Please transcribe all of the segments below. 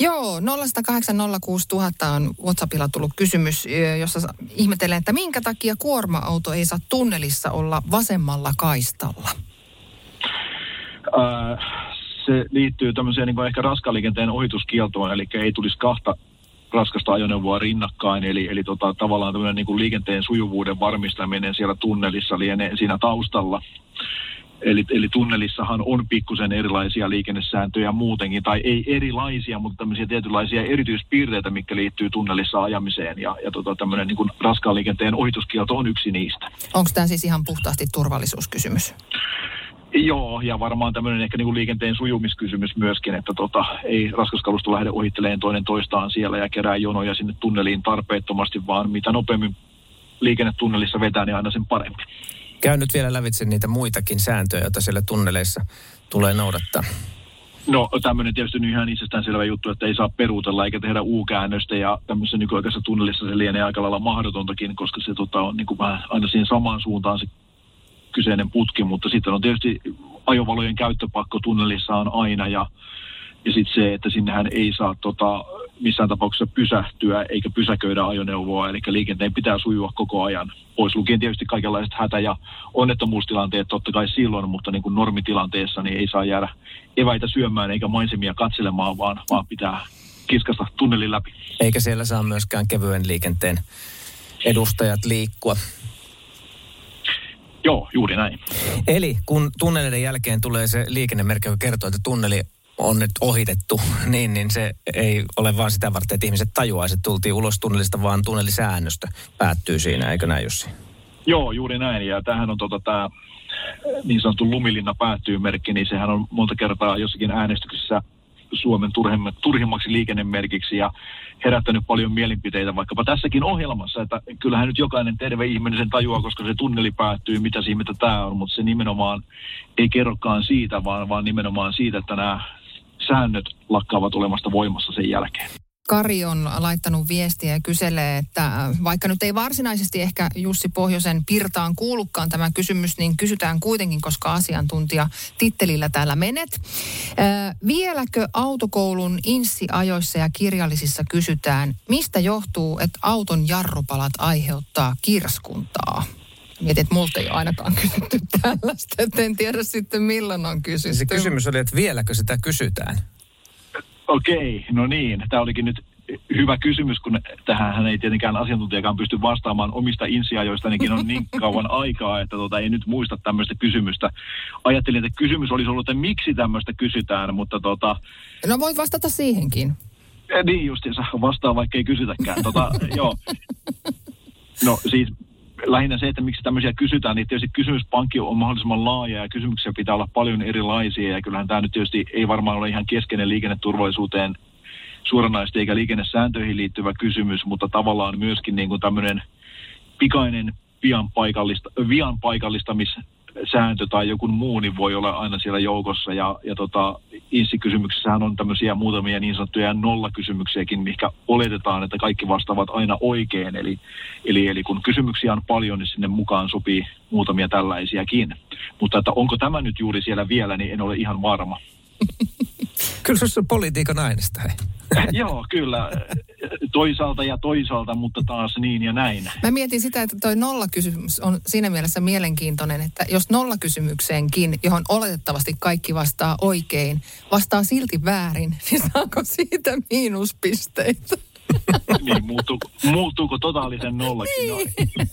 Joo, 0806000 on WhatsAppilla tullut kysymys, jossa ihmetellään, että minkä takia kuorma-auto ei saa tunnelissa olla vasemmalla kaistalla? Äh, se liittyy tämmöiseen niin ehkä raskaan liikenteen ohituskieltoon, eli ei tulisi kahta raskasta ajoneuvoa rinnakkain, eli, eli tota, tavallaan tämmöinen niin liikenteen sujuvuuden varmistaminen siellä tunnelissa lienee siinä taustalla. Eli, eli tunnelissahan on pikkusen erilaisia liikennesääntöjä muutenkin, tai ei erilaisia, mutta tämmöisiä tietynlaisia erityispiirteitä, mikä liittyy tunnelissa ajamiseen. Ja, ja tota, tämmöinen niin kuin raskaan liikenteen ohituskielto on yksi niistä. Onko tämä siis ihan puhtaasti turvallisuuskysymys? Joo, ja varmaan tämmöinen ehkä niin kuin liikenteen sujumiskysymys myöskin, että tota, ei raskaskalusto lähde ohitteleen toinen toistaan siellä ja kerää jonoja sinne tunneliin tarpeettomasti, vaan mitä nopeammin liikennetunnelissa vetää, niin aina sen parempi. Käy nyt vielä lävitse niitä muitakin sääntöjä, joita siellä tunneleissa tulee noudattaa. No tämmöinen tietysti on ihan itsestäänselvä juttu, että ei saa peruutella eikä tehdä U-käännöstä ja tämmöisessä nykyaikaisessa tunnelissa se lienee aika lailla mahdotontakin, koska se tota, on niin kuin vähän aina siihen samaan suuntaan se kyseinen putki, mutta sitten on tietysti ajovalojen käyttöpakko tunnelissa on aina ja, ja sitten se, että sinnehän ei saa tota, missään tapauksessa pysähtyä eikä pysäköidä ajoneuvoa, eli liikenteen pitää sujua koko ajan. Pois lukien tietysti kaikenlaiset hätä- ja onnettomuustilanteet totta kai silloin, mutta niin kuin normitilanteessa niin ei saa jäädä eväitä syömään eikä maisemia katselemaan, vaan, vaan pitää kiskasta tunnelin läpi. Eikä siellä saa myöskään kevyen liikenteen edustajat liikkua. Joo, juuri näin. Eli kun tunneleiden jälkeen tulee se liikennemerkki, joka kertoo, että tunneli on nyt ohitettu, niin, niin se ei ole vaan sitä varten, että ihmiset tajuaisi, että tultiin ulos tunnelista, vaan tunnelisäännöstö päättyy siinä, eikö näin Jussi? Joo, juuri näin. Ja tämähän on tota, tämä niin sanottu lumilinna päättyy merkki, niin sehän on monta kertaa jossakin äänestyksessä Suomen turhimmaksi liikennemerkiksi ja herättänyt paljon mielipiteitä vaikkapa tässäkin ohjelmassa, että kyllähän nyt jokainen terve ihminen sen tajuaa, koska se tunneli päättyy, mitä mitä tämä on, mutta se nimenomaan ei kerrokaan siitä, vaan, vaan nimenomaan siitä, että nämä säännöt lakkaavat olemasta voimassa sen jälkeen. Kari on laittanut viestiä ja kyselee, että vaikka nyt ei varsinaisesti ehkä Jussi Pohjosen pirtaan kuulukaan tämä kysymys, niin kysytään kuitenkin, koska asiantuntija tittelillä täällä menet. Äh, vieläkö autokoulun insiajoissa ja kirjallisissa kysytään, mistä johtuu, että auton jarrupalat aiheuttaa kirskuntaa? Mietin, että multa ei ole ainakaan kysytty tällaista, että en tiedä sitten milloin on kysytty. Se kysymys oli, että vieläkö sitä kysytään? Okei, no niin. Tämä olikin nyt hyvä kysymys, kun tähän hän ei tietenkään asiantuntijakaan pysty vastaamaan omista insiajoistanikin on niin kauan aikaa, että tota, ei nyt muista tämmöistä kysymystä. Ajattelin, että kysymys olisi ollut, että miksi tämmöistä kysytään, mutta tota... No voit vastata siihenkin. Eh, niin justiinsa, vastaa vaikka ei kysytäkään. Tota, joo. No siis lähinnä se, että miksi tämmöisiä kysytään, niin tietysti kysymyspankki on mahdollisimman laaja ja kysymyksiä pitää olla paljon erilaisia ja kyllähän tämä nyt tietysti ei varmaan ole ihan keskeinen liikenneturvallisuuteen suoranaisesti eikä liikennesääntöihin liittyvä kysymys, mutta tavallaan myöskin niin kuin tämmöinen pikainen pian, paikallista, vian paikallistamis sääntö tai joku muu, niin voi olla aina siellä joukossa. Ja, ja tota, INSI-kysymyksessähän on tämmöisiä muutamia niin sanottuja nollakysymyksiäkin, mikä oletetaan, että kaikki vastaavat aina oikein. Eli, eli, eli kun kysymyksiä on paljon, niin sinne mukaan sopii muutamia tällaisiakin. Mutta että onko tämä nyt juuri siellä vielä, niin en ole ihan varma. Kyllä se on politiikan aineesta, hei. Joo, kyllä. Toisaalta ja toisaalta, mutta taas niin ja näin. Mä mietin sitä, että toi nollakysymys on siinä mielessä mielenkiintoinen, että jos nollakysymykseenkin, johon oletettavasti kaikki vastaa oikein, vastaa silti väärin, niin saako siitä miinuspisteitä? niin, muuttuuko, muuttuuko totaalisen nollakin? Niin. No,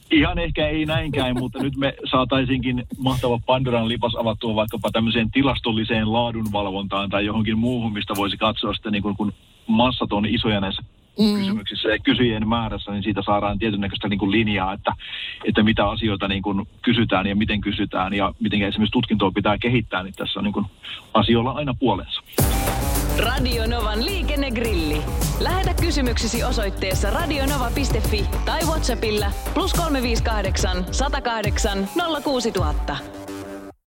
ihan ehkä ei näinkään, mutta nyt me saataisinkin mahtava Pandoran lipas avattua vaikkapa tämmöiseen tilastolliseen laadunvalvontaan tai johonkin muuhun, mistä voisi katsoa sitten niin kun, kun massat on isoja näissä mm. kysymyksissä ja kysyjien määrässä, niin siitä saadaan tietyn näköistä niin kuin linjaa, että, että mitä asioita niin kuin kysytään ja miten kysytään ja miten esimerkiksi tutkintoa pitää kehittää, niin tässä on niin kuin asioilla aina puolensa. Radionovan liikennegrilli. Lähetä kysymyksesi osoitteessa radionova.fi tai Whatsappilla plus 358 108 06000.